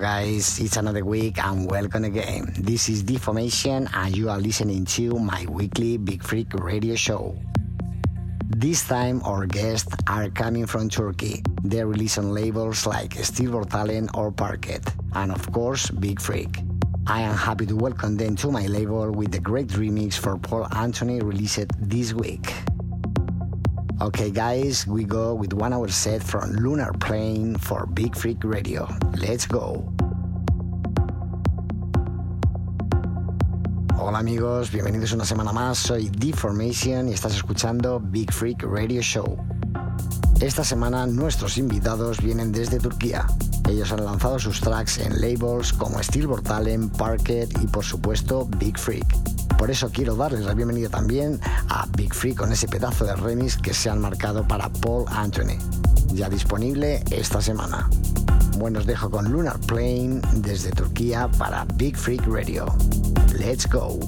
Guys, it's another week and welcome again. This is Deformation and you are listening to my weekly Beat Freak radio show. This time our guests are coming from Turkey. They release on labels like Steel Talent or Parquet, and of course Beat Freak. I am happy to welcome them to my label with the great remix for Paul Anthony released this week. Okay, guys, we go with one hour set from Lunar Plane for Beat Freak Radio. Let's go. Hola amigos, bienvenidos una semana más. Soy Deformation y estás escuchando Beat Freak Radio Show. Esta semana nuestros invitados vienen desde Turquía. Ellos han lanzado sus tracks en labels como Steel Talent, Parquet y por supuesto Big Freak. Por eso quiero darles la bienvenida también a Big Freak con ese pedazo de remix que se han marcado para Paul Anthony. Ya disponible esta semana. Bueno, os dejo con Lunar Plane desde Turquía para Big Freak Radio. Let's go.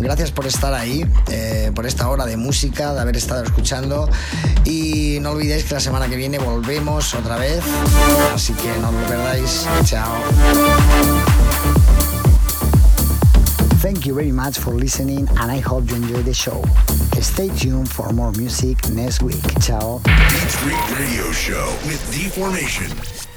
Gracias por estar ahí, eh, por esta hora de música, de haber estado escuchando. Y no olvidéis que la semana que viene volvemos otra vez. Así que no lo perdáis. Chao. Thank you very much for listening and I hope you enjoy the show. Stay tuned for more music next week. Ciao. Freak Radio Show with Deformation.